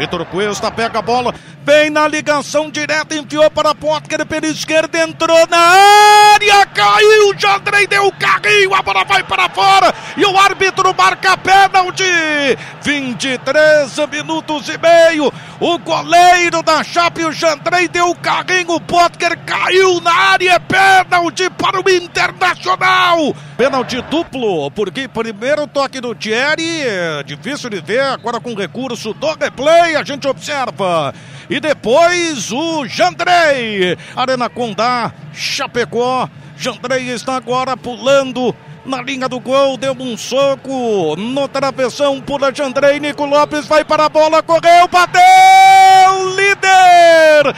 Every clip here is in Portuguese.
Vitor Cuesta pega a bola, vem na ligação direta, enfiou para a Potker pela esquerda, entrou na área, o carrinho, a bola vai para fora e o árbitro marca pênalti. 23 minutos e meio, o goleiro da Chape, o Jandrei deu o carrinho, o Potker caiu na área, é pênalti para o Internacional. Pênalti duplo, porque primeiro toque do Thierry, é difícil de ver, agora com recurso do replay a gente observa. E depois o Jandrei. Arena Condá, Chapecó. Jandrei está agora pulando na linha do gol, deu um soco no travessão, pula Jandrei, Nico Lopes vai para a bola, correu, bateu, líder!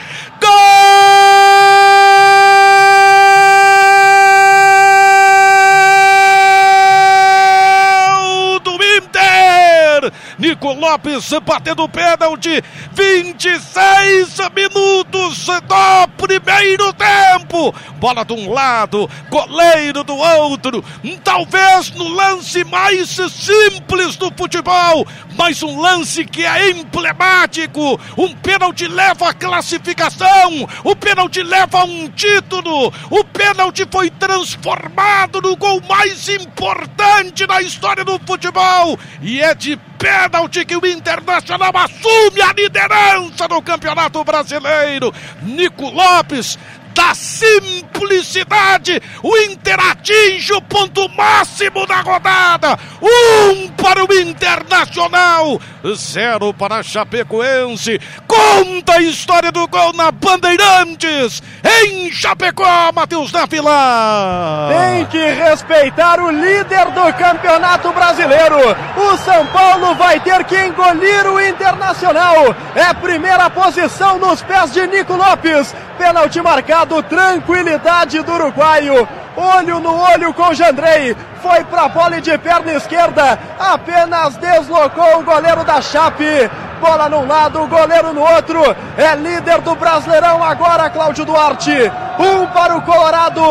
Nico Lopes batendo pênalti. 26 minutos do primeiro tempo. Bola de um lado, goleiro do outro. Talvez no lance mais simples do futebol, mas um lance que é emblemático. Um pênalti leva a classificação. O pênalti leva um título. O pênalti foi transformado no gol mais importante na história do futebol. E é de pênalti que o Internacional assume a liderança do Campeonato Brasileiro. Nico Lopes da simplicidade. O Inter atinge o ponto máximo da rodada. Um para o Internacional, zero para a Chapecoense. Conta a história do gol na Bandeirantes, em Chapecó, Matheus da Vila. Tem que respeitar o líder do Campeonato Brasileiro. O São Paulo vai ter que engolir o Internacional. É primeira posição nos pés de Nico Lopes. Pênalti marcado, tranquilidade do uruguaio. Olho no olho com Jandrei. Foi pra bola e de perna esquerda. Apenas deslocou o goleiro da Chape. Bola num lado, o goleiro no outro. É líder do Brasileirão agora, Cláudio Duarte. Um para o Colorado,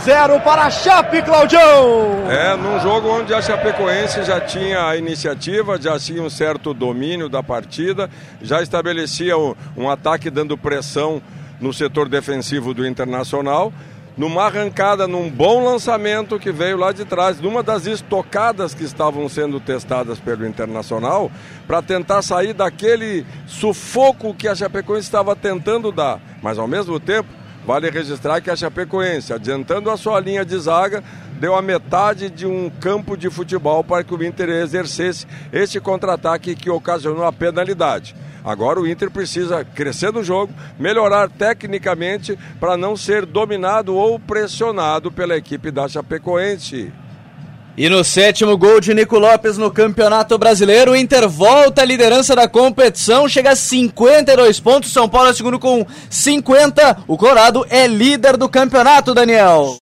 zero para a Chape, Claudião. É, num jogo onde a Chapecoense já tinha a iniciativa, já tinha um certo domínio da partida, já estabelecia um, um ataque dando pressão no setor defensivo do Internacional, numa arrancada, num bom lançamento que veio lá de trás, numa das estocadas que estavam sendo testadas pelo Internacional, para tentar sair daquele sufoco que a Chapecoense estava tentando dar. Mas ao mesmo tempo, vale registrar que a Chapecoense, adiantando a sua linha de zaga, deu a metade de um campo de futebol para que o Inter exercesse este contra-ataque que ocasionou a penalidade. Agora o Inter precisa crescer no jogo, melhorar tecnicamente para não ser dominado ou pressionado pela equipe da Chapecoense. E no sétimo gol de Nico Lopes no Campeonato Brasileiro, o Inter volta à liderança da competição, chega a 52 pontos, São Paulo é segundo com 50, o Colorado é líder do campeonato, Daniel.